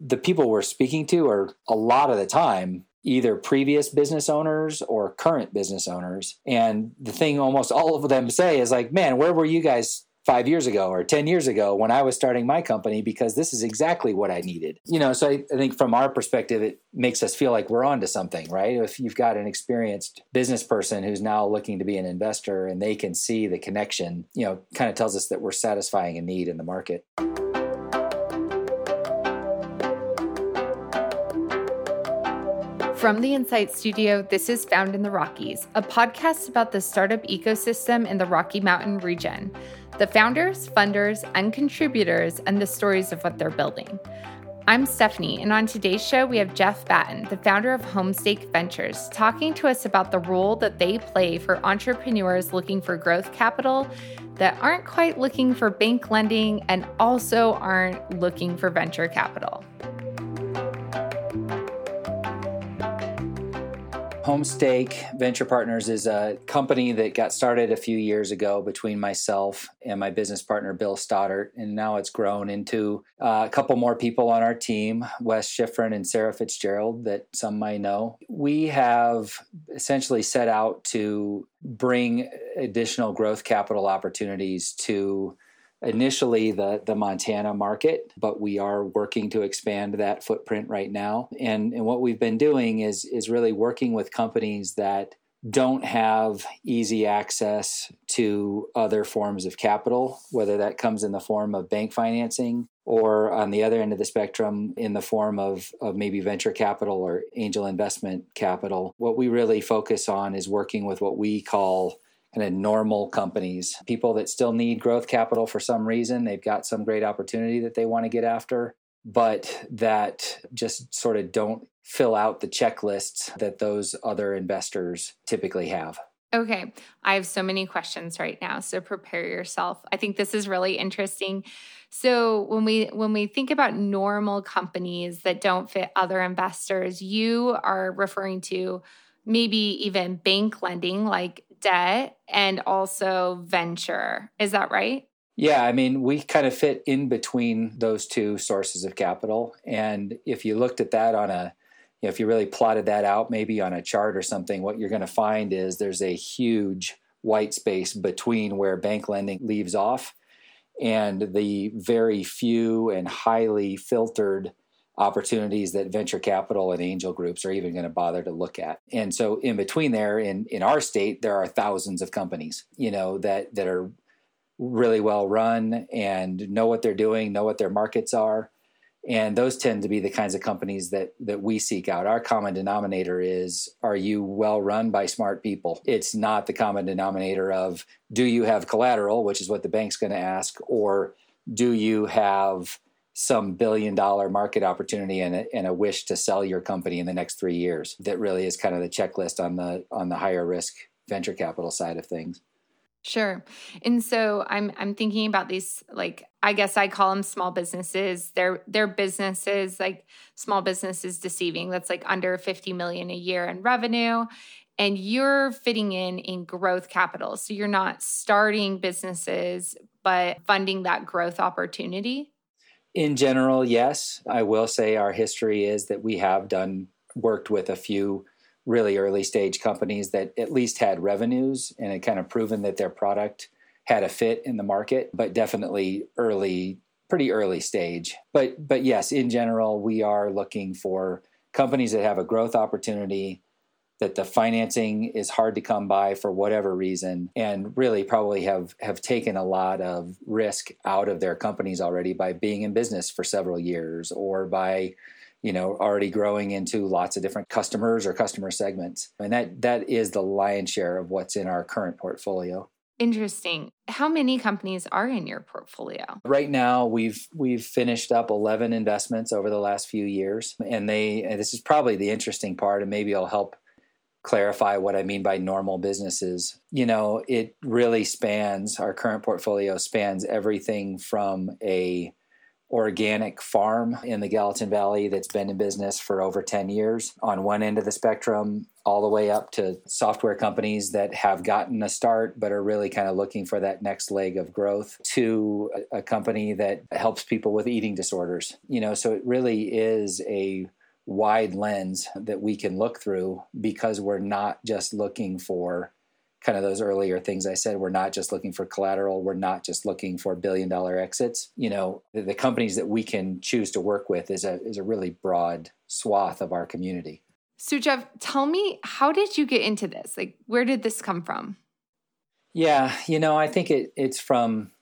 the people we're speaking to are a lot of the time either previous business owners or current business owners. And the thing almost all of them say is like, man, where were you guys five years ago or 10 years ago when I was starting my company because this is exactly what I needed. You know, so I, I, think from our perspective, it makes us feel like we're onto something, right? If you've got an experienced business person who's now looking to be an investor and they can see the connection, you know, kind of tells us that we're satisfying a need in the market. From the Insight Studio, this is Found in the Rockies, a podcast about the startup ecosystem in the Rocky Mountain region, the founders, funders, and contributors, and the stories of what they're building. I'm Stephanie, and on today's show, we have Jeff Batton, the founder of Homestake Ventures, talking to us about the role that they play for entrepreneurs looking for growth capital that aren't quite looking for bank lending and also aren't looking for venture capital. Homestake Venture Partners is a company that got started a few years ago between myself and my business partner, Bill Stoddart. And now it's grown into uh, a couple more people on our team, Wes Schifrin and Sarah Fitzgerald, that some might know. We have essentially set out to bring additional growth capital opportunities to initially the the Montana market, but we are working to expand that footprint right now. And and what we've been doing is is really working with companies that don't have easy access to other forms of capital, whether that comes in the form of bank financing or on the other end of the spectrum in the form of, of maybe venture capital or angel investment capital. What we really focus on is working with what we call kind of normal companies, people that still need growth capital for some reason. They've got some great opportunity that they want to get after, but that just sort of don't fill out the checklists that those other investors typically have. Okay, I have so many questions right now, so prepare yourself. I think this is really interesting. So when we when we think about normal companies that don't fit other investors, you are referring to maybe even bank lending like debt and also venture. Is that right? Yeah, I mean, we kind of fit in between those two sources of capital. And if you looked at that on a, you know, if you really plotted that out, maybe on a chart or something, what you're going to find is there's a huge white space between where bank lending leaves off and the very few and highly filtered opportunities that venture capital and angel groups are even going to bother to look at. And so in between there in in our state there are thousands of companies, you know, that that are really well run and know what they're doing, know what their markets are. And those tend to be the kinds of companies that that we seek out. Our common denominator is are you well run by smart people? It's not the common denominator of do you have collateral, which is what the bank's going to ask, or do you have some billion dollar market opportunity and a, and a wish to sell your company in the next three years. That really is kind of the checklist on the on the higher risk venture capital side of things. Sure. And so I'm I'm thinking about these like I guess I call them small businesses. They're they're businesses like small businesses deceiving that's like under 50 million a year in revenue and you're fitting in in growth capital. So you're not starting businesses but funding that growth opportunity. In general, yes. I will say our history is that we have done worked with a few really early stage companies that at least had revenues and had kind of proven that their product had a fit in the market, but definitely early, pretty early stage. But but yes, in general, we are looking for companies that have a growth opportunity that the financing is hard to come by for whatever reason and really probably have have taken a lot of risk out of their companies already by being in business for several years or by you know already growing into lots of different customers or customer segments and that that is the lion's share of what's in our current portfolio Interesting. How many companies are in your portfolio? Right now, we've we've finished up 11 investments over the last few years, and they and this is probably the interesting part, and maybe I'll help clarify what I mean by normal businesses. You know, it really spans our current portfolio spans everything from a organic farm in the Gallatin Valley that's been in business for over 10 years on one end of the spectrum, all the way up to software companies that have gotten a start but are really kind of looking for that next leg of growth, to a, a company that helps people with eating disorders. You know, so it really is a wide lens that we can look through because we're not just looking for kind of those earlier things I said. We're not just looking for collateral. We're not just looking for billion dollar exits. You know, the, the, companies that we can choose to work with is a is a really broad swath of our community. So Jeff, tell me, how did you get into this? Like, where did this come from? Yeah, you know, I think it it's from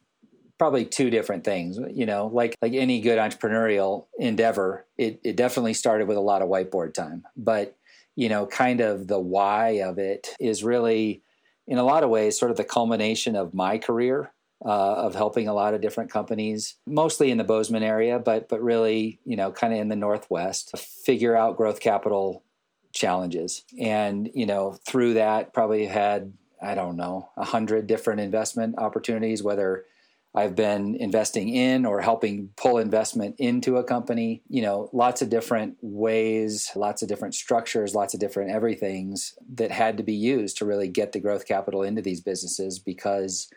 probably two different things. You know, like like any good entrepreneurial endeavor, it, it definitely started with a lot of whiteboard time. But you know, kind of the why of it is really in a lot of ways, sort of the culmination of my career uh, of helping a lot of different companies, mostly in the Bozeman area, but but really, you know, kind of in the Northwest, figure out growth capital challenges, and you know, through that, probably had I don't know a hundred different investment opportunities, whether I've been investing in or helping pull investment into a company. You know, lots of different ways, lots of different structures, lots of different everythings that had to be used to really get the growth capital into these businesses because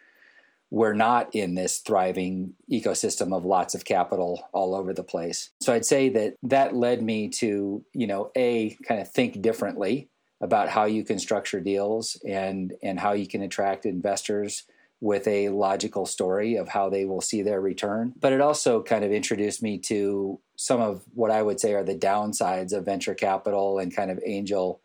we're not in this thriving ecosystem of lots of capital all over the place. So I'd say that that led me to, you know, a kind of think differently about how you can structure deals and and how you can attract investors with a logical story of how they will see their return. But it also kind of introduced me to some of what I would say are the downsides of venture capital and kind of angel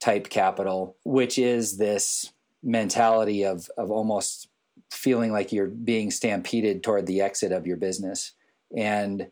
type capital, which is this mentality of of almost feeling like you're being stampeded toward the exit of your business. And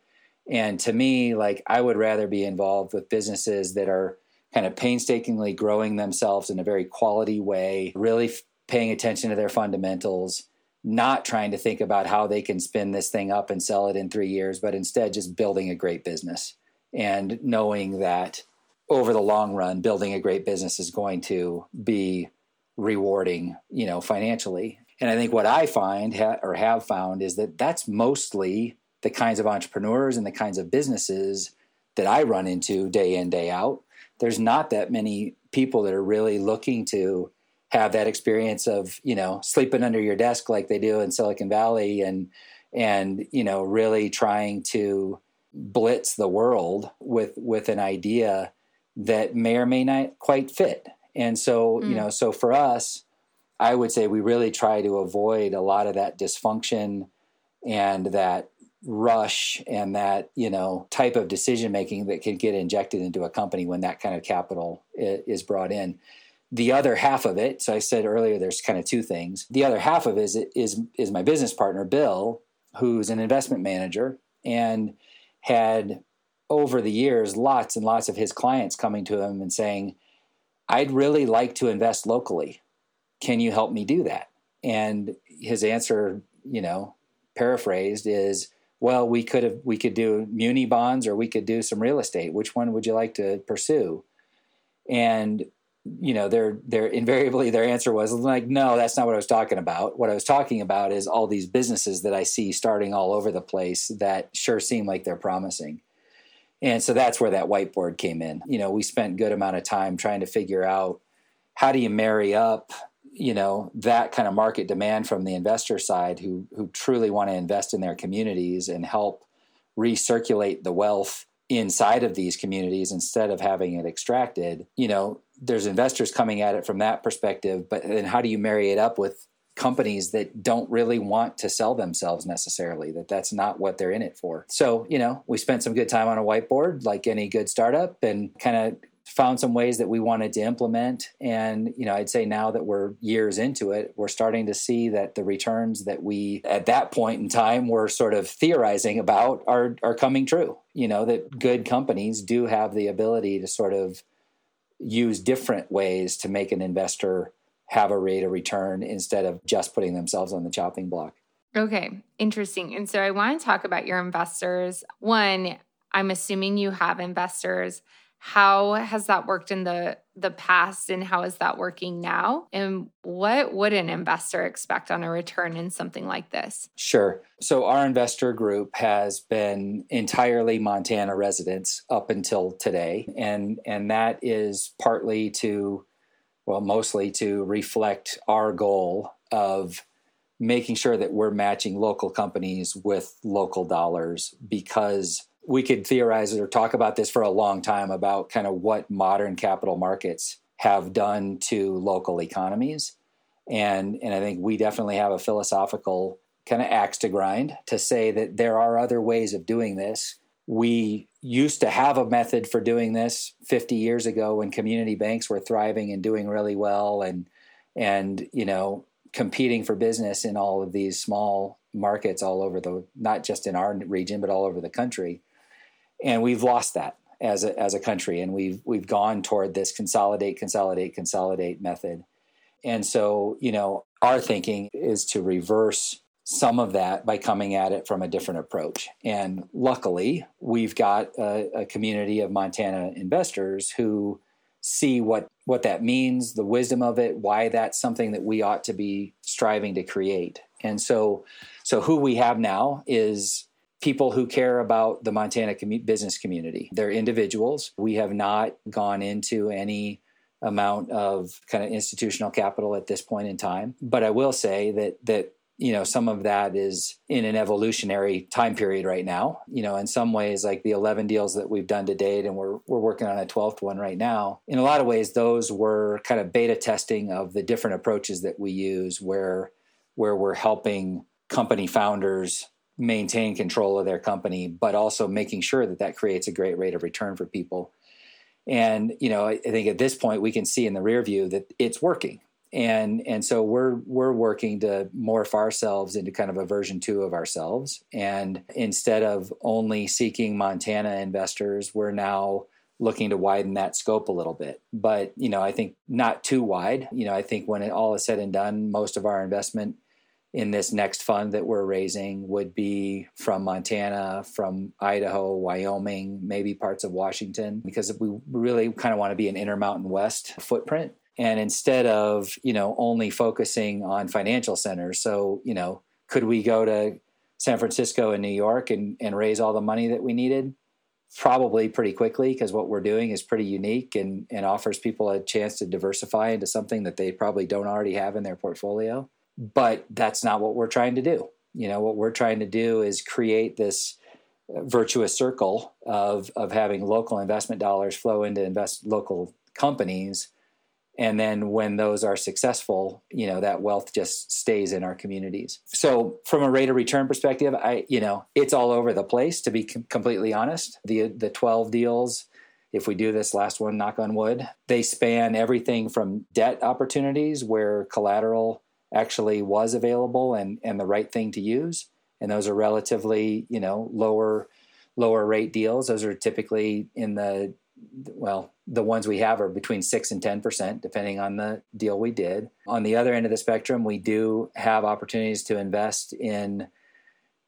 and to me, like I would rather be involved with businesses that are kind of painstakingly growing themselves in a very quality way, really paying attention to their fundamentals, not trying to think about how they can spin this thing up and sell it in three years, but instead just building a great business and knowing that over the long run, building a great business is going to be rewarding, you know, financially. And I think what I find ha- or have found is that that's mostly the kinds of entrepreneurs and the kinds of businesses that I run into day in, day out. There's not that many people that are really looking to have that experience of you know sleeping under your desk like they do in Silicon Valley and and you know really trying to blitz the world with with an idea that may or may not quite fit and so mm. you know so for us i would say we really try to avoid a lot of that dysfunction and that rush and that you know type of decision making that can get injected into a company when that kind of capital is brought in the other half of it so i said earlier there's kind of two things. The other half of it is is is my business partner bill who's an investment manager and had over the years lots and lots of his clients coming to him and saying i'd really like to invest locally. Can you help me do that? And his answer you know paraphrased is well we could have we could do muni bonds or we could do some real estate. Which one would you like to pursue? And you know their their invariably their answer was like no that's not what i was talking about. What i was talking about is all these businesses that i see starting all over the place that sure seem like they're promising. And so that's where that whiteboard came in. You know we spent good amount of time trying to figure out how do you marry up you know that kind of market demand from the investor side who who truly want to invest in their communities and help recirculate the wealth inside of these communities instead of having it extracted. You know there's investors coming at it from that perspective but then how do you marry it up with companies that don't really want to sell themselves necessarily that that's not what they're in it for? So you know we spent some good time on a whiteboard like any good startup and kind of found some ways that we wanted to implement. And you know i'd say now that we're years into it we're starting to see that the returns that we at that point in time were sort of theorizing about are are coming true. You know that good companies do have the ability to sort of use different ways to make an investor have a rate of return instead of just putting themselves on the chopping block. Okay interesting. And so i want to talk about your investors. One i'm assuming you have investors how has that worked in the the past and how is that working now? And what would an investor expect on a return in something like this? Sure. So our investor group has been entirely montana residents up until today. And and that is partly to well mostly to reflect our goal of making sure that we're matching local companies with local dollars because we could theorize or talk about this for a long time about kind of what modern capital markets have done to local economies. And, and I think we definitely have a philosophical kind of axe to grind to say that there are other ways of doing this. We used to have a method for doing this 50 years ago when community banks were thriving and doing really well and and you know competing for business in all of these small markets all over the not just in our region but all over the country and we've lost that as a, as a country and we've we've gone toward this consolidate consolidate consolidate method. And so you know our thinking is to reverse some of that by coming at it from a different approach. And luckily we've got a, a community of montana investors who see what what that means the wisdom of it why that's something that we ought to be striving to create. And so so who we have now is people who care about the Montana commu- business community. They're individuals. We have not gone into any amount of kind of institutional capital at this point in time. But I will say that that you know some of that is in an evolutionary time period right now you know in some ways like the 11 deals that we've done to date and we're we're working on a 12th one right now in a lot of ways those were kind of beta testing of the different approaches that we use where where we're helping company founders maintain control of their company, but also making sure that that creates a great rate of return for people. And you know, I think at this point we can see in the rear view that it's working. And and so we're we're working to morph ourselves into kind of a version two of ourselves. And instead of only seeking Montana investors, we're now looking to widen that scope a little bit. But you know, I think not too wide. You know, I think when it all is said and done, most of our investment in this next fund that we're raising would be from Montana, from Idaho, Wyoming, maybe parts of Washington, because we really kind of want to be an Intermountain West footprint. And instead of, you know, only focusing on financial centers, so, you know, could we go to San Francisco and New York and, and raise all the money that we needed? Probably pretty quickly because what we're doing is pretty unique and, and offers people a chance to diversify into something that they probably don't already have in their portfolio but that's not what we're trying to do. You know, what we're trying to do is create this virtuous circle of of having local investment dollars flow into invest local companies. And then when those are successful you know that wealth just stays in our communities. So from a rate of return perspective i you know it's all over the place to be com- completely honest. The the 12 deals if we do this last one knock on wood they span everything from debt opportunities where collateral actually was available and, and the right thing to use. And those are relatively, you know, lower lower rate deals. Those are typically in the well, the ones we have are between six and ten percent, depending on the deal we did. On the other end of the spectrum, we do have opportunities to invest in,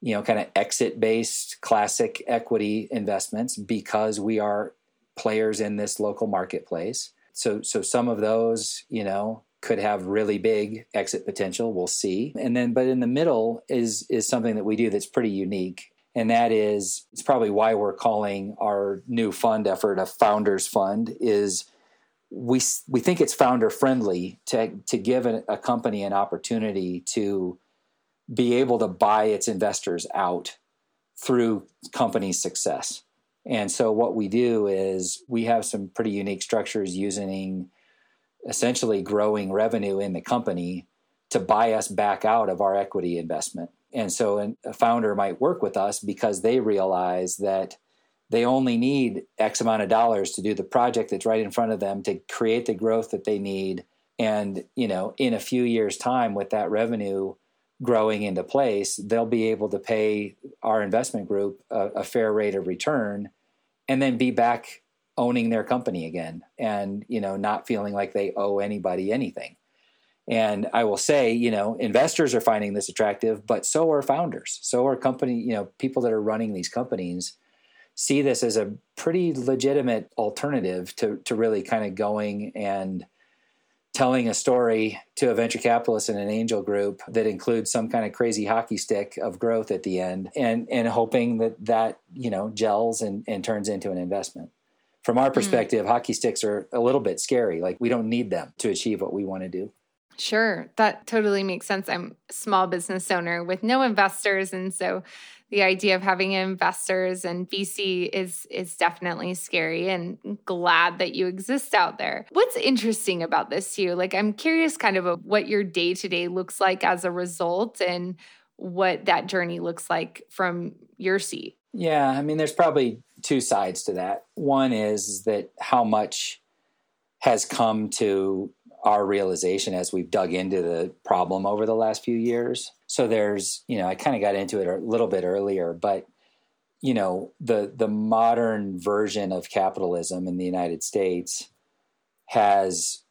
you know, kind of exit based classic equity investments because we are players in this local marketplace. So so some of those, you know, could have really big exit potential. We'll see. And then, but in the middle is is something that we do that's pretty unique, and that is it's probably why we're calling our new fund effort a founders fund. Is we we think it's founder friendly to to give a, a company an opportunity to be able to buy its investors out through company success. And so what we do is we have some pretty unique structures using essentially growing revenue in the company to buy us back out of our equity investment. And so a founder might work with us because they realize that they only need X amount of dollars to do the project that's right in front of them to create the growth that they need. And, you know, in a few years' time, with that revenue growing into place, they'll be able to pay our investment group a, a fair rate of return and then be back owning their company again and you know not feeling like they owe anybody anything. And i will say you know investors are finding this attractive but so are founders. So are company you know people that are running these companies see this as a pretty legitimate alternative to to really kind of going and telling a story to a venture capitalist and an angel group that includes some kind of crazy hockey stick of growth at the end and and hoping that that you know gels and, and turns into an investment from our hmm. perspective mm. hockey sticks are a little bit scary like we don't need them to achieve what we want to do Sure, that totally makes sense. I'm a small business owner with no investors and so the idea of having investors and VC is is definitely scary and glad that you exist out there. What's interesting about this to you? Like I'm curious kind of what your day-to-day looks like as a result and what that journey looks like from your seat. Yeah, I mean there's probably two sides to that. One is that how much has come to our realization as we've dug into the problem over the last few years. So there's, you know, I kind of got into it a little bit earlier, but you know, the the modern version of capitalism in the United States has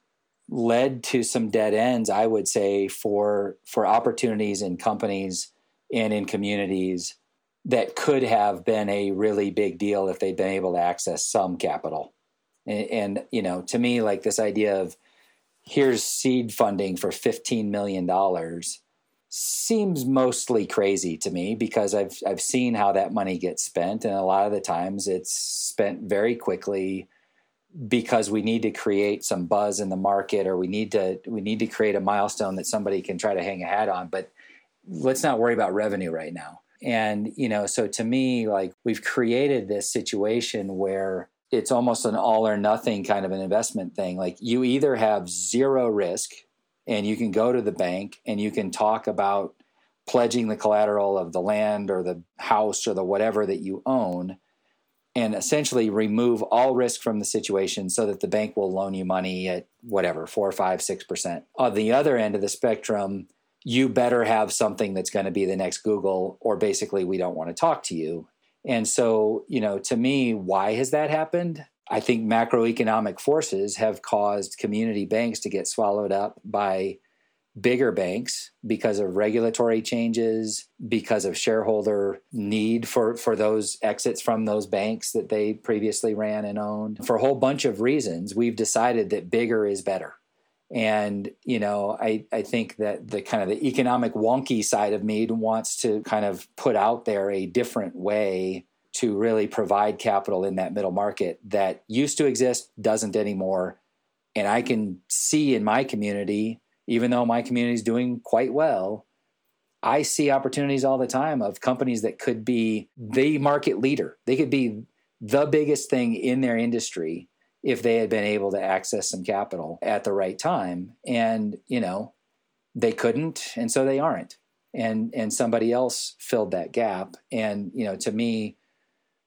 led to some dead ends, I would say, for for opportunities in companies and in communities that could have been a really big deal if they'd been able to access some capital. And, and you know, to me, like this idea of here's seed funding for $15 million seems mostly crazy to me because I've I've seen how that money gets spent and a lot of the times it's spent very quickly because we need to create some buzz in the market or we need to we need to create a milestone that somebody can try to hang a hat on but let's not worry about revenue right now. And you know so to me like we've created this situation where it's almost an all or nothing kind of an investment thing. Like you either have zero risk and you can go to the bank and you can talk about pledging the collateral of the land or the house or the whatever that you own and essentially remove all risk from the situation so that the bank will loan you money at whatever four five six percent on the other end of the spectrum you better have something that's going to be the next google or basically we don't want to talk to you and so, you know, to me, why has that happened? I think macroeconomic forces have caused community banks to get swallowed up by bigger banks because of regulatory changes, because of shareholder need for, for those exits from those banks that they previously ran and owned. For a whole bunch of reasons, we've decided that bigger is better. And, you know, I, I think that the kind of the economic wonky side of me wants to kind of put out there a different way to really provide capital in that middle market that used to exist, doesn't anymore. And I can see in my community, even though my community is doing quite well, I see opportunities all the time of companies that could be the market leader. They could be the biggest thing in their industry if they had been able to access some capital at the right time. And you know they couldn't and so they aren't. And and somebody else filled that gap. And you know to me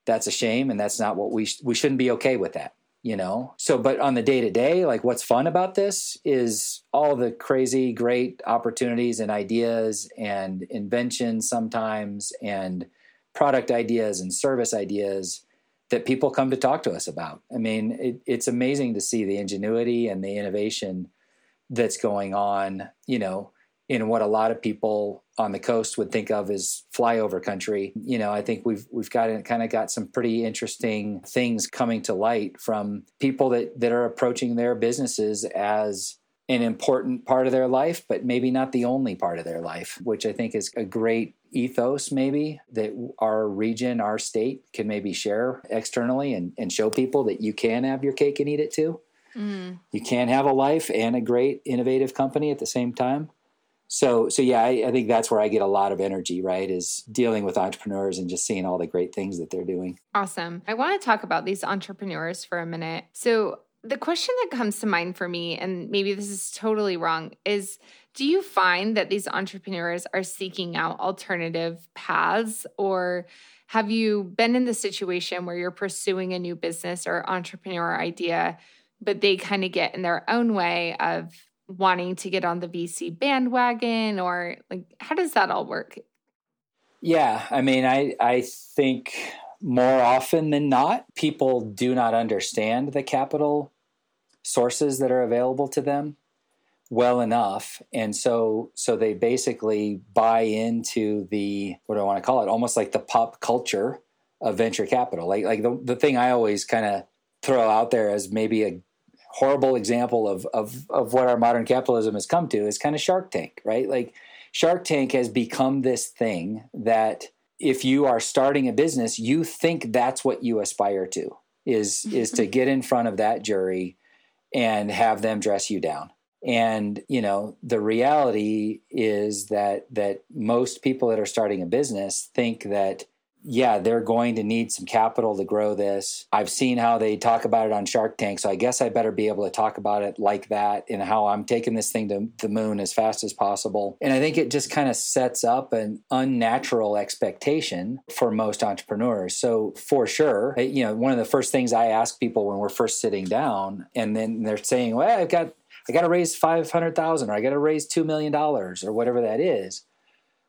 that's a shame and that's not what we sh- we shouldn't be okay with that you know? So but on the day to day like what's fun about this is all the crazy great opportunities and ideas and inventions sometimes and product ideas and service ideas that people come to talk to us about. I mean, it, it's amazing to see the ingenuity and the innovation that's going on, you know, in what a lot of people on the coast would think of as flyover country. You know, I think we've we've got kind of got some pretty interesting things coming to light from people that that are approaching their businesses as an important part of their life, but maybe not the only part of their life, which I think is a great ethos maybe that our region our state can maybe share externally and, and show people that you can have your cake and eat it too. Mm. you can have a life and a great innovative company at the same time. So so yeah I, I think that's where i get a lot of energy right is dealing with entrepreneurs and just seeing all the great things that they're doing. Awesome. I want to talk about these entrepreneurs for a minute. So the question that comes to mind for me, and maybe this is totally wrong, is do you find that these entrepreneurs are seeking out alternative paths or have you been in the situation where you're pursuing a new business or entrepreneur idea but they kind of get in their own way of wanting to get on the VC bandwagon or like how does that all work? Yeah, I mean I I think more often than not people do not understand the capital sources that are available to them well enough and so so they basically buy into the what do i want to call it almost like the pop culture of venture capital. Like like the the thing I always kind of throw out there as maybe a horrible example of of of what our modern capitalism has come to is kind of Shark Tank, right? Like Shark Tank has become this thing that if you are starting a business, you think that's what you aspire to is is to get in front of that jury and have them dress you down. And you know the reality is that that most people that are starting a business think that yeah, they're going to need some capital to grow this. I've seen how they talk about it on Shark Tank, so I guess I better be able to talk about it like that and how I'm taking this thing to the moon as fast as possible. And I think it just kind of sets up an unnatural expectation for most entrepreneurs. So, for sure, you know, one of the first things I ask people when we're first sitting down and then they're saying, "Well, I've got I got to raise 500,000 or I got to raise 2 million dollars or whatever that is."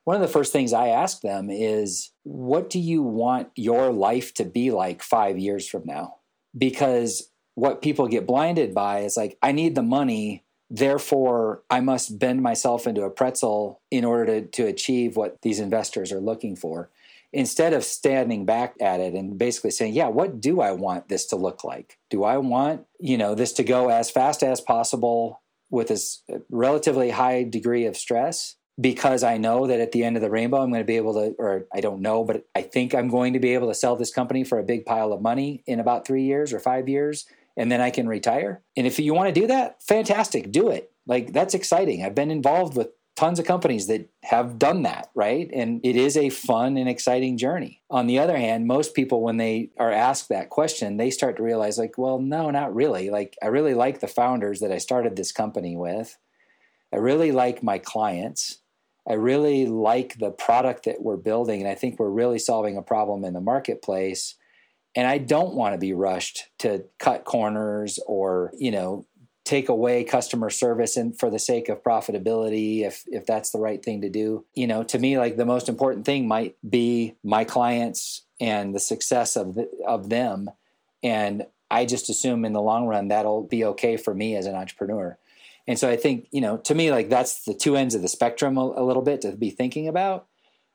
One of the first things I ask them is, what do you want your life to be like five years from now? Because what people get blinded by is like, I need the money, therefore I must bend myself into a pretzel in order to, to achieve what these investors are looking for. Instead of standing back at it and basically saying, yeah, what do I want this to look like? Do I want, you know, this to go as fast as possible with this relatively high degree of stress? Because I know that at the end of the rainbow, I'm going to be able to, or I don't know, but I think I'm going to be able to sell this company for a big pile of money in about three years or five years, and then I can retire. And if you want to do that, fantastic, do it. Like that's exciting. I've been involved with tons of companies that have done that, right? And it is a fun and exciting journey. On the other hand, most people, when they are asked that question, they start to realize, like, well, no, not really. Like, I really like the founders that I started this company with. I really like my clients. I really like the product that we're building, and I think we're really solving a problem in the marketplace. And I don't want to be rushed to cut corners or, you know, take away customer service and for the sake of profitability if if that's the right thing to do. You know, to me like the most important thing might be my clients and the success of the, of them and I just assume in the long run that'll be okay for me as an entrepreneur. And so I think, you know, to me, like that's the two ends of the spectrum a, a, little bit to be thinking about.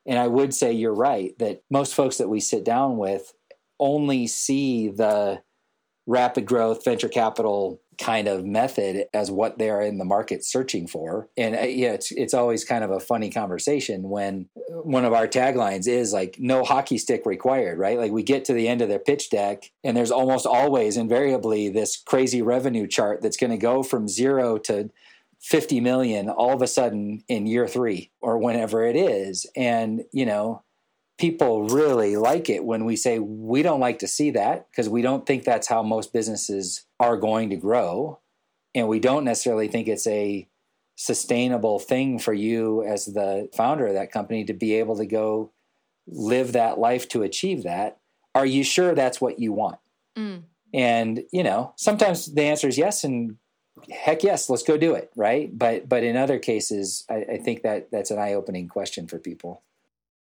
And I would say you're right that most folks that we sit down with only see the rapid growth venture capital kind of method as what they're in the market searching for. And uh, yeah, it's it's always kind of a funny conversation when one of our taglines is like no hockey stick required, right? Like we get to the end of their pitch deck and there's almost always invariably this crazy revenue chart that's going to go from 0 to 50 million all of a sudden in year 3 or whenever it is. And, you know, people really like it when we say we don't like to see that because we don't think that's how most businesses are going to grow. And we don't necessarily think it's a sustainable thing for you as the founder of that company to be able to go live that life to achieve that. Are you sure that's what you want? Mm. and you know sometimes the answer is yes and heck yes let's go do it right? But but in other cases i, I think that that's an eye-opening question for people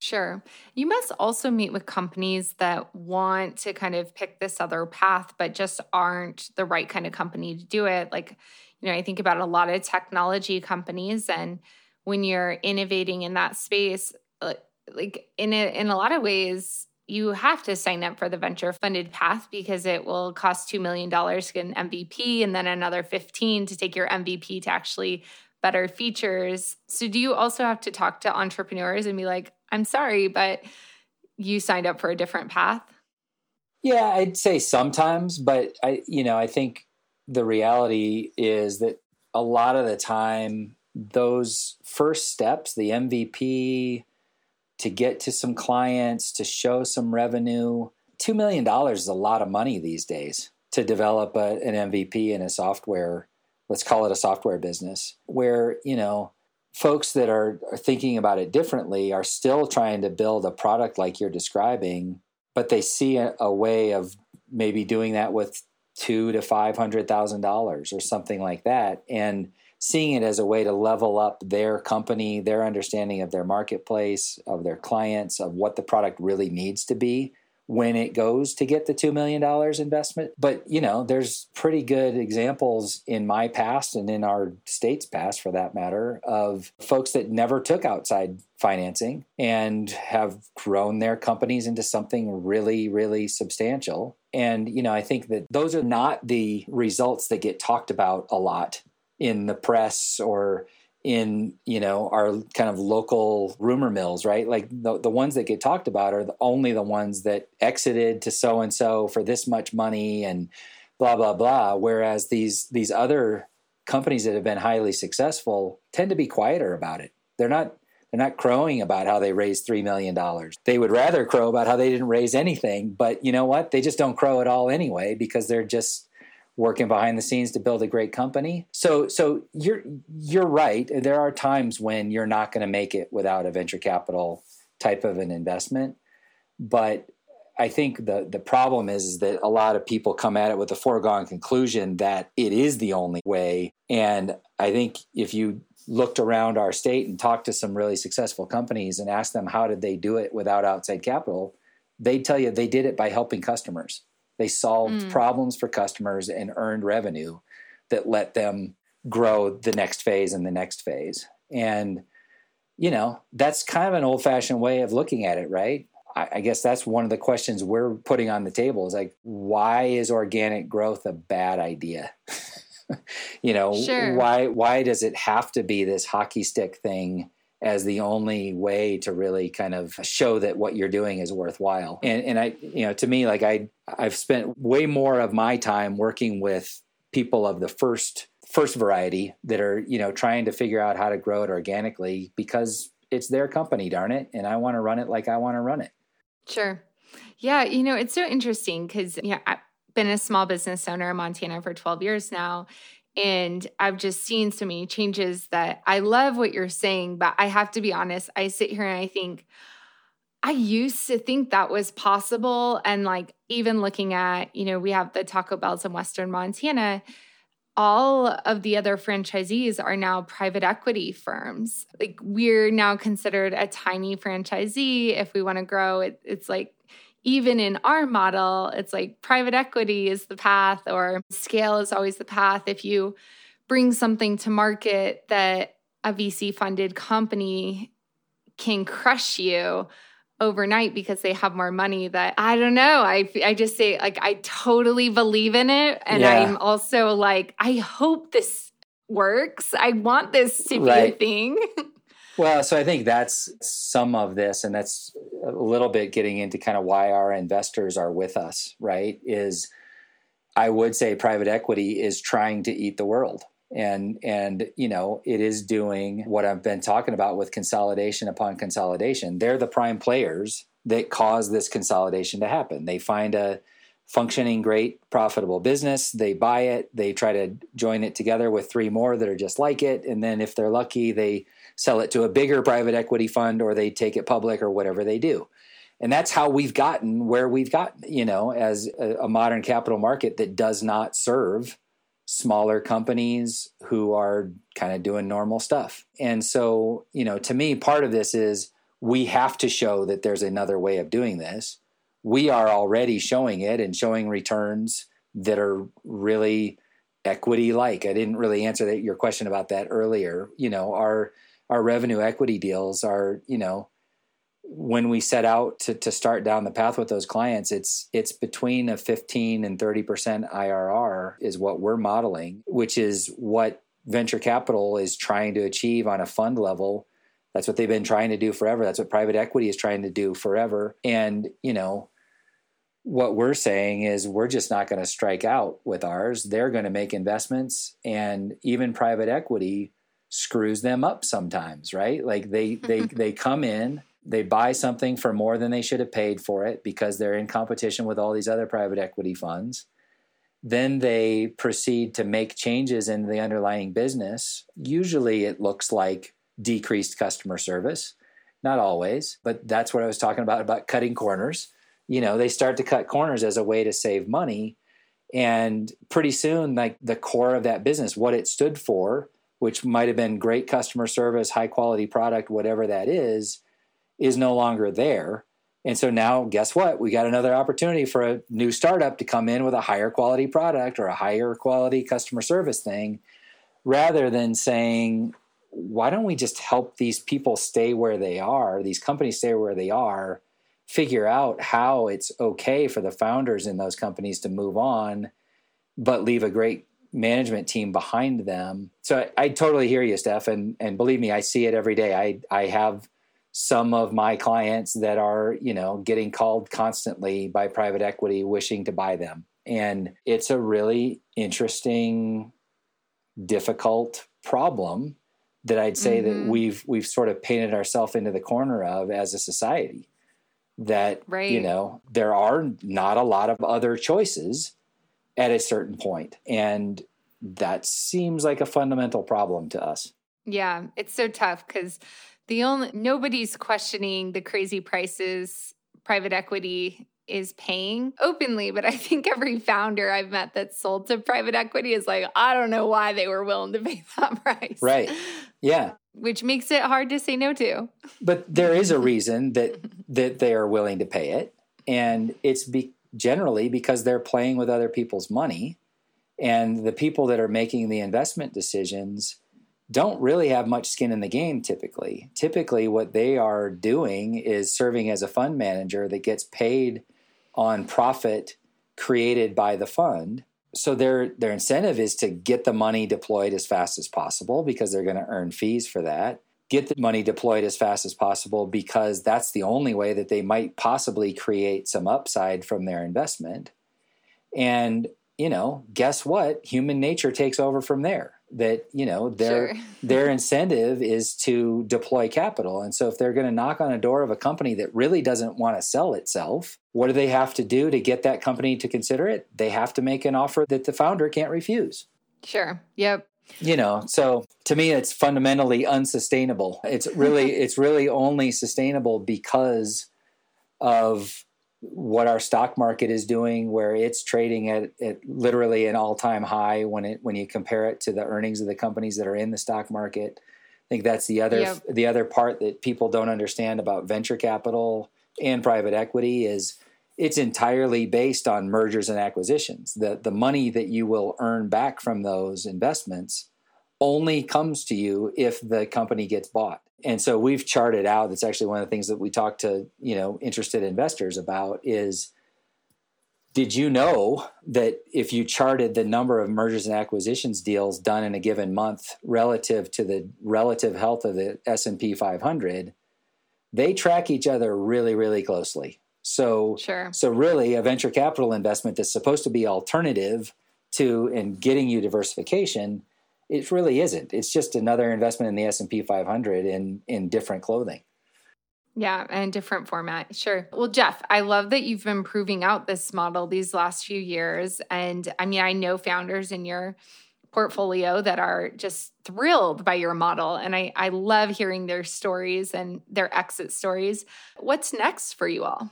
Sure. You must also meet with companies that want to kind of pick this other path, but just aren't the right kind of company to do it. Like, you know, I think about a lot of technology companies, and when you're innovating in that space, uh, like in a, in a lot of ways, you have to sign up for the venture funded path because it will cost $2 million to get an MVP and then another 15 to take your MVP to actually better features. So do you also have to talk to entrepreneurs and be like, I'm sorry, but you signed up for a different path? Yeah, I'd say sometimes, but I you know, I think the reality is that a lot of the time those first steps, the MVP to get to some clients, to show some revenue, 2 million dollars is a lot of money these days to develop a, an MVP in a software let's call it a software business where you know folks that are, are thinking about it differently are still trying to build a product like you're describing but they see a, a way of maybe doing that with two to five hundred thousand dollars or something like that and seeing it as a way to level up their company their understanding of their marketplace of their clients of what the product really needs to be when it goes to get the $2 million investment. But, you know, there's pretty good examples in my past and in our state's past, for that matter, of folks that never took outside financing and have grown their companies into something really, really substantial. And, you know, I think that those are not the results that get talked about a lot in the press or in you know our kind of local rumor mills right like the, the ones that get talked about are the, only the ones that exited to so and so for this much money and blah blah blah whereas these these other companies that have been highly successful tend to be quieter about it they're not they're not crowing about how they raised $3 million. They would rather crow about how they didn't raise anything. But you know what? They just don't crow at all anyway because they're just working behind the scenes to build a great company. So so you're you're right. There are times when you're not going to make it without a venture capital type of an investment. But I think the the problem is, is that a lot of people come at it with a foregone conclusion that it is the only way. And I think if you looked around our state and talked to some really successful companies and asked them how did they do it without outside capital, they'd tell you they did it by helping customers. They solved mm. problems for customers and earned revenue that let them grow the next phase and the next phase. And, you know, that's kind of an old fashioned way of looking at it, right? I, I guess that's one of the questions we're putting on the table is like, why is organic growth a bad idea? you know, sure. why why does it have to be this hockey stick thing as the only way to really kind of show that what you're doing is worthwhile. And, and I, you know, to me, like I, I've spent way more of my time working with people of the first first variety that are you know trying to figure out how to grow it organically because it's their company darn it and i want to run it like i want to run it sure yeah you know it's so interesting because yeah i've been a small business owner in montana for 12 years now and I've just seen so many changes that I love what you're saying, but I have to be honest. I sit here and I think, I used to think that was possible. And like, even looking at, you know, we have the Taco Bells in Western Montana, all of the other franchisees are now private equity firms. Like, we're now considered a tiny franchisee. If we want to grow, it, it's like even in our model, it's like private equity is the path or scale is always the path. If you bring something to market that a VC funded company can crush you overnight because they have more money that I don't know. I I just say like I totally believe in it and yeah. I'm also like I hope this works. I want this to be right. a thing. Well, so I think that's some of this, and that's a little bit getting into kind of why our investors are with us, right? Is I would say private equity is trying to eat the world. And and you know, it is doing what I've been talking about with consolidation upon consolidation. They're the prime players that cause this consolidation to happen. They find a functioning great profitable business they buy it they try to join it together with three more that are just like it and then if they're lucky they sell it to a bigger private equity fund or they take it public or whatever they do. And that's how we've gotten where we've gotten, you know, as a, a modern capital market that does not serve smaller companies who are kind of doing normal stuff. And so, you know, to me, part of this is we have to show that there's another way of doing this. We are already showing it and showing returns that are really equity like. I didn't really answer that, your question about that earlier. You know, our our revenue equity deals are, you know, when we set out to, to start down the path with those clients, it's it's between a 15 and 30% IRR is what we're modeling, which is what venture capital is trying to achieve on a fund level. That's what they've been trying to do forever. That's what private equity is trying to do forever. And, you know, what we're saying is we're just not going to strike out with ours. They're going to make investments and even private equity screws them up sometimes, right? Like they they mm-hmm. they come in, they buy something for more than they should have paid for it because they're in competition with all these other private equity funds. Then they proceed to make changes in the underlying business. Usually it looks like decreased customer service. Not always, but that's what I was talking about about cutting corners. You know, they start to cut corners as a way to save money and pretty soon like the core of that business what it stood for which might have been great customer service, high quality product, whatever that is, is no longer there And so now, guess what? We got another opportunity for a new startup to come in with a higher quality product or a higher quality customer service thing, rather than saying, why don't we just help these people stay where they are, these companies stay where they are, figure out how it's okay for the founders in those companies to move on, but leave a great management team behind them. So I, I totally hear you, Steph, and and believe me, I see it every day. I I have some of my clients that are you know getting called constantly by private equity wishing to buy them and it's a really interesting difficult problem that i'd say mm-hmm. that we've we've sort of painted ourselves into the corner of as a society that right. you know there are not a lot of other choices at a certain point and that seems like a fundamental problem to us yeah it's so tough because the only nobody's questioning the crazy prices private equity is paying openly, but I think every founder I've met that's sold to private equity is like, I don't know why they were willing to pay that price. Right. Yeah. Which makes it hard to say no to. But there is a reason that that they are willing to pay it, and it's be, generally because they're playing with other people's money, and the people that are making the investment decisions don't really have much skin in the game typically. Typically, what they are doing is serving as a fund manager that gets paid on profit created by the fund. So their their incentive is to get the money deployed as fast as possible because they're going to earn fees for that. Get the money deployed as fast as possible because that's the only way that they might possibly create some upside from their investment. And, you know, guess what? Human nature takes over from there that you know their sure. their incentive is to deploy capital and so if they're going to knock on a door of a company that really doesn't want to sell itself what do they have to do to get that company to consider it they have to make an offer that the founder can't refuse sure yep you know so to me it's fundamentally unsustainable it's really it's really only sustainable because of what our stock market is doing, where it's trading at, at literally an all time high when it when you compare it to the earnings of the companies that are in the stock market. I think that's the other yep. the other part that people don't understand about venture capital and private equity is it's entirely based on mergers and acquisitions. The the money that you will earn back from those investments only comes to you if the company gets bought. And so we've charted out. That's actually one of the things that we talk to you know interested investors about is. Did you know that if you charted the number of mergers and acquisitions deals done in a given month relative to the relative health of the S&P 500, they track each other really really closely. So sure. so really a venture capital investment that's supposed to be alternative to and getting you diversification it really isn't. It's just another investment in the S and P 500 in in different clothing. Yeah, and different format. Sure. Well, Jeff, I love that you've been proving out this model these last few years. And I mean, I know founders in your portfolio that are just thrilled by your model. And I, I love hearing their stories and their exit stories. What's next for you all?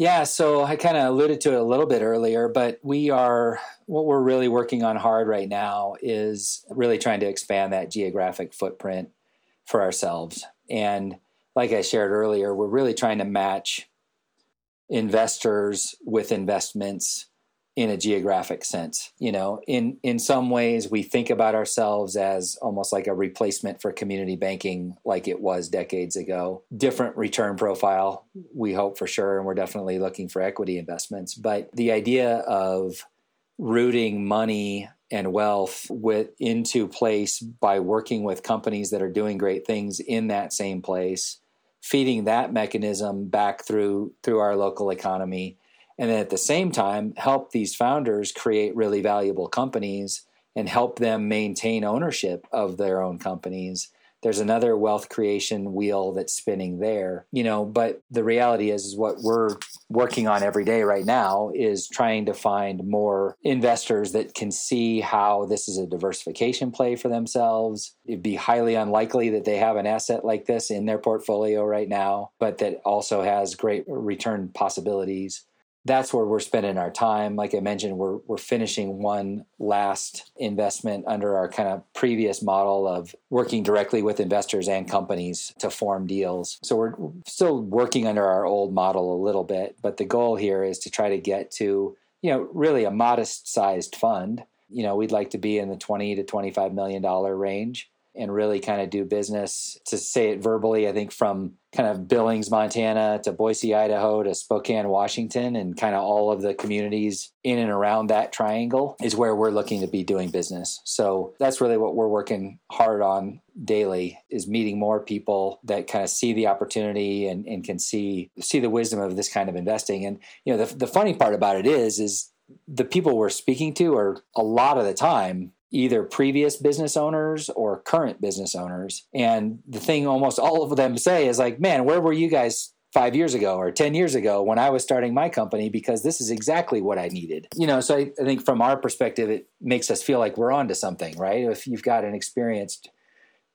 Yeah, so I kind of alluded to it a little bit earlier, but we are what we're really working on hard right now is really trying to expand that geographic footprint for ourselves. And like I shared earlier, we're really trying to match investors with investments in a geographic sense you know? In in some ways we think about ourselves as almost like a replacement for community banking like it was decades ago. Different return profile we hope for sure and we're definitely looking for equity investments. But the idea of rooting money and wealth with into place by working with companies that are doing great things in that same place feeding that mechanism back through through our local economy and at the same time help these founders create really valuable companies and help them maintain ownership of their own companies. There's another wealth creation wheel that's spinning there you know but the reality is, is what we're working on every day right now is trying to find more investors that can see how this is a diversification play for themselves. It'd be highly unlikely that they have an asset like this in their portfolio right now but that also has great return possibilities that's where we're spending our time. Like I mentioned, we're we're finishing one last investment under our kind of previous model of working directly with investors and companies to form deals. So we're still working under our old model a little bit, but the goal here is to try to get to, you know, really a modest sized fund. You know, we'd like to be in the 20 to 25 million dollar range and really kind of do business to say it verbally i think from kind of billings montana to boise idaho to spokane washington and kind of all of the communities in and around that triangle is where we're looking to be doing business. So that's really what we're working hard on daily is meeting more people that kind of see the opportunity and, and can see see the wisdom of this kind of investing. And you know the, the funny part about it is is the people we're speaking to are a lot of the time either previous business owners or current business owners. And the thing almost all of them say is like, man, where were you guys five years ago or 10 years ago when I was starting my company? Because this is exactly what I needed. You know, so I, I think from our perspective, it makes us feel like we're onto something, right? If you've got an experienced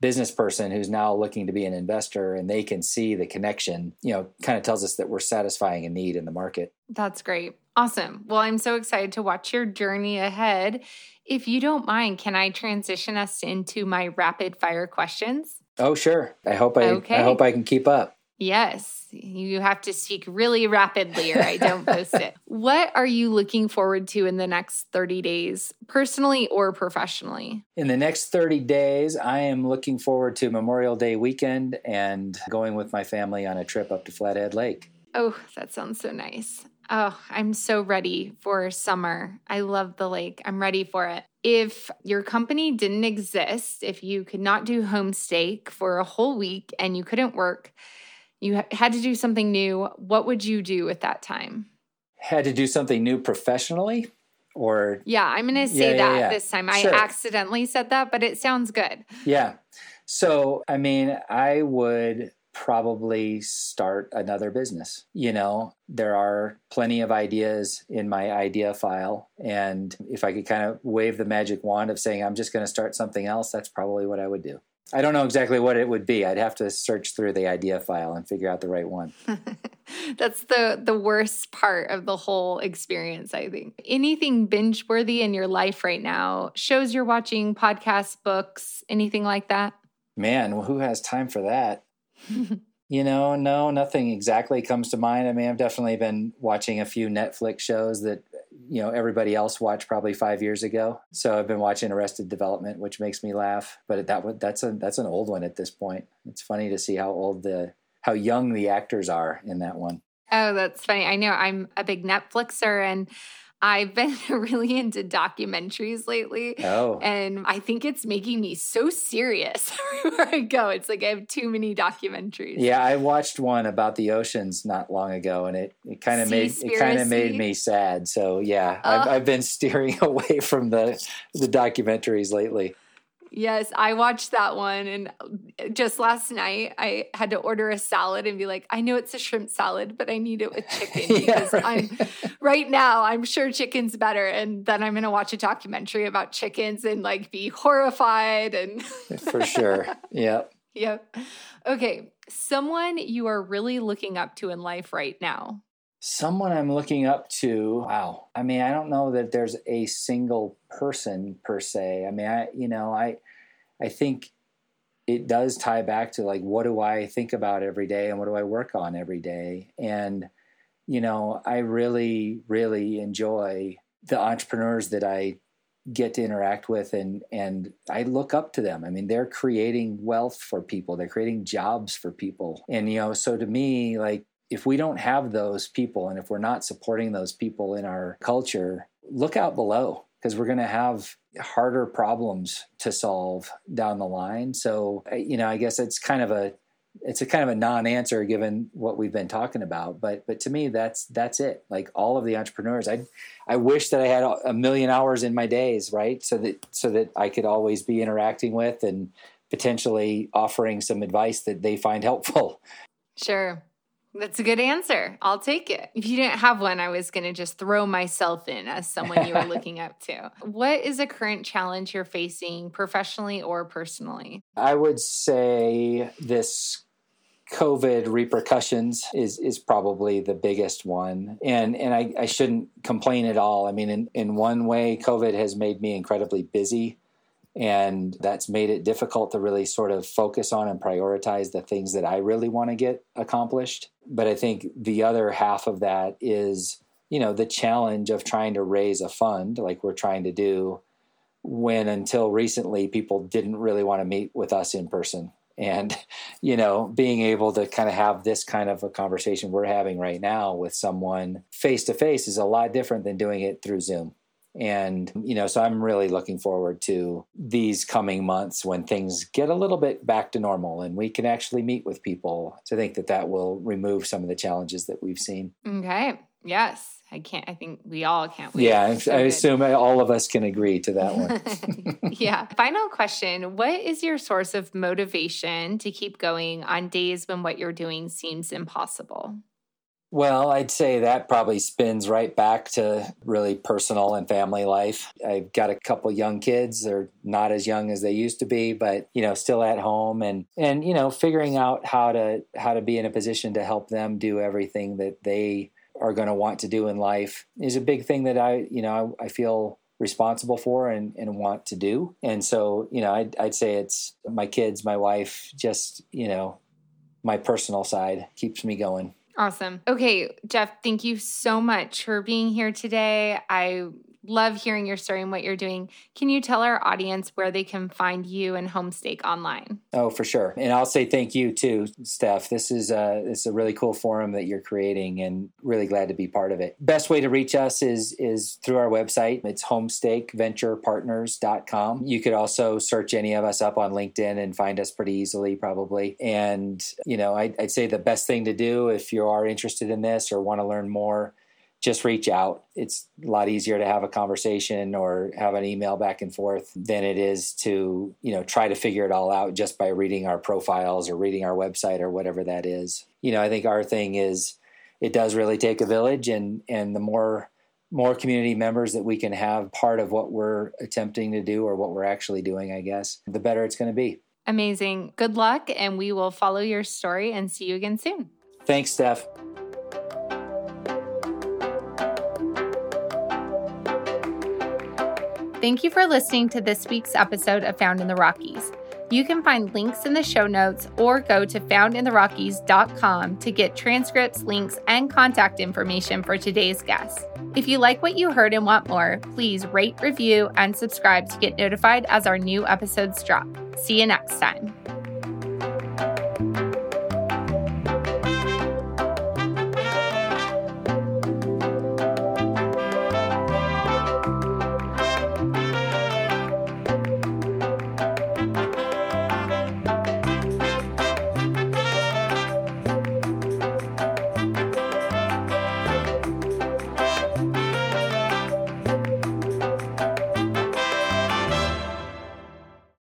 business person who's now looking to be an investor and they can see the connection, you know, kind of tells us that we're satisfying a need in the market. That's great. Awesome. Well, I'm so excited to watch your journey ahead. If you don't mind, can I transition us into my rapid fire questions? Oh, sure. I hope I okay. I hope I can keep up. Yes, you have to speak really rapidly or I don't post it. What are you looking forward to in the next 30 days, personally or professionally? In the next 30 days, I am looking forward to Memorial Day weekend and going with my family on a trip up to Flathead Lake. Oh, that sounds so nice. Oh, I'm so ready for summer. I love the lake. I'm ready for it. If your company didn't exist, if you could not do home homestake for a whole week and you couldn't work, you had to do something new, what would you do at that time? Had to do something new professionally? Or Yeah, I'm going to say yeah, that yeah, yeah. this time. Sure. I accidentally said that, but it sounds good. Yeah. So, I mean, I would probably start another business. You know, there are plenty of ideas in my idea file. And if I could kind of wave the magic wand of saying, I'm just going to start something else, that's probably what I would do. I don't know exactly what it would be. I'd have to search through the idea file and figure out the right one. That's the the worst part of the whole experience, I think. Anything binge worthy in your life right now? Shows you're watching, podcasts, books, anything like that? Man, well, who has time for that? you know, no, nothing exactly comes to mind. I mean, I've definitely been watching a few Netflix shows that you know everybody else watched probably five years ago. So I've been watching Arrested Development, which makes me laugh. But that that's a that's an old one at this point. It's funny to see how old the how young the actors are in that one. Oh, that's funny. I know I'm a big Netflixer and I've been really into documentaries lately. Oh. And I think it's making me so serious everywhere I go. It's like I have too many documentaries. Yeah, I watched one about the oceans not long ago and it, it kind of made it kind of made me sad. So yeah, uh, I've, I've been steering away from the the documentaries lately. Yes, I watched that one. And uh, just last night, I had to order a salad and be like, I know it's a shrimp salad, but I need it with chicken because yeah, right. I'm right now, I'm sure chicken's better. And then I'm going to watch a documentary about chickens and like be horrified. And for sure. Yep. Yep. Okay. Someone you are really looking up to in life right now. Someone I'm looking up to. Wow. I mean, I don't know that there's a single person per se. I mean, I, you know, I, I think it does tie back to like, what do I think about every day and what do I work on every day? And, you know, I really, really enjoy the entrepreneurs that I get to interact with and and I look up to them. I mean, they're creating wealth for people. They're creating jobs for people. And you know, so to me like if we don't have those people and if we're not supporting those people in our culture, look out below because we're going to have harder problems to solve down the line. So, you know, I guess it's kind of a it's a kind of a non-answer given what we've been talking about but but to me that's that's it. Like all of the entrepreneurs i i wish that i had a million hours in my days right? So that so that i could always be interacting with and potentially offering some advice that they find helpful. Sure that's a good answer. I'll take it. If you didn't have one, I was going to just throw myself in as someone you were looking up to. What is a current challenge you're facing professionally or personally? I would say this COVID repercussions is is probably the biggest one, and and I, I shouldn't complain at all. I mean, in in one way, COVID has made me incredibly busy, and that's made it difficult to really sort of focus on and prioritize the things that I really want to get accomplished. But I think the other half of that is you know the challenge of trying to raise a fund like we're trying to do when until recently people didn't really want to meet with us in person and you know being able to kind of have this kind of a conversation we're having right now with someone face to face is a lot different than doing it through zoom and you know so i'm really looking forward to these coming months when things get a little bit back to normal and we can actually meet with people so i think that that will remove some of the challenges that we've seen okay yes I can't. I think we all can't wait. Yeah, so I assume all of us can agree to that one. yeah. Final question: What is your source of motivation to keep going on days when what you're doing seems impossible? Well, I'd say that probably spins right back to really personal and family life. I've got a couple young kids. They're not as young as they used to be, but you know, still at home and and you know, figuring out how to how to be in a position to help them do everything that they are going to want to do in life is a big thing that I, you know, I, I feel responsible for and, and want to do. And so, you know, I'd, I'd say it's my kids, my wife, just, you know, my personal side keeps me going. Awesome. Okay, Jeff, thank you so much for being here today. I love hearing your story and what you're doing. Can you tell our audience where they can find you and Homestake online? Oh, for sure. And I'll say thank you too, Steph. This is a, this is a really cool forum that you're creating and really glad to be part of it. Best way to reach us is is through our website. It's homestakeventurepartners.com. You could also search any of us up on LinkedIn and find us pretty easily probably. And, you know, I'd, I'd say the best thing to do if you are interested in this or want to learn more just reach out. It's a lot easier to have a conversation or have an email back and forth than it is to, you know, try to figure it all out just by reading our profiles or reading our website or whatever that is. You know, I think our thing is it does really take a village and and the more more community members that we can have part of what we're attempting to do or what we're actually doing, I guess, the better it's going to be. Amazing. Good luck and we will follow your story and see you again soon. Thanks, Steph. Thank you for listening to this week's episode of Found in the Rockies. You can find links in the show notes or go to foundintherockies.com to get transcripts, links, and contact information for today's guest. If you like what you heard and want more, please rate, review, and subscribe to get notified as our new episodes drop. See you next time.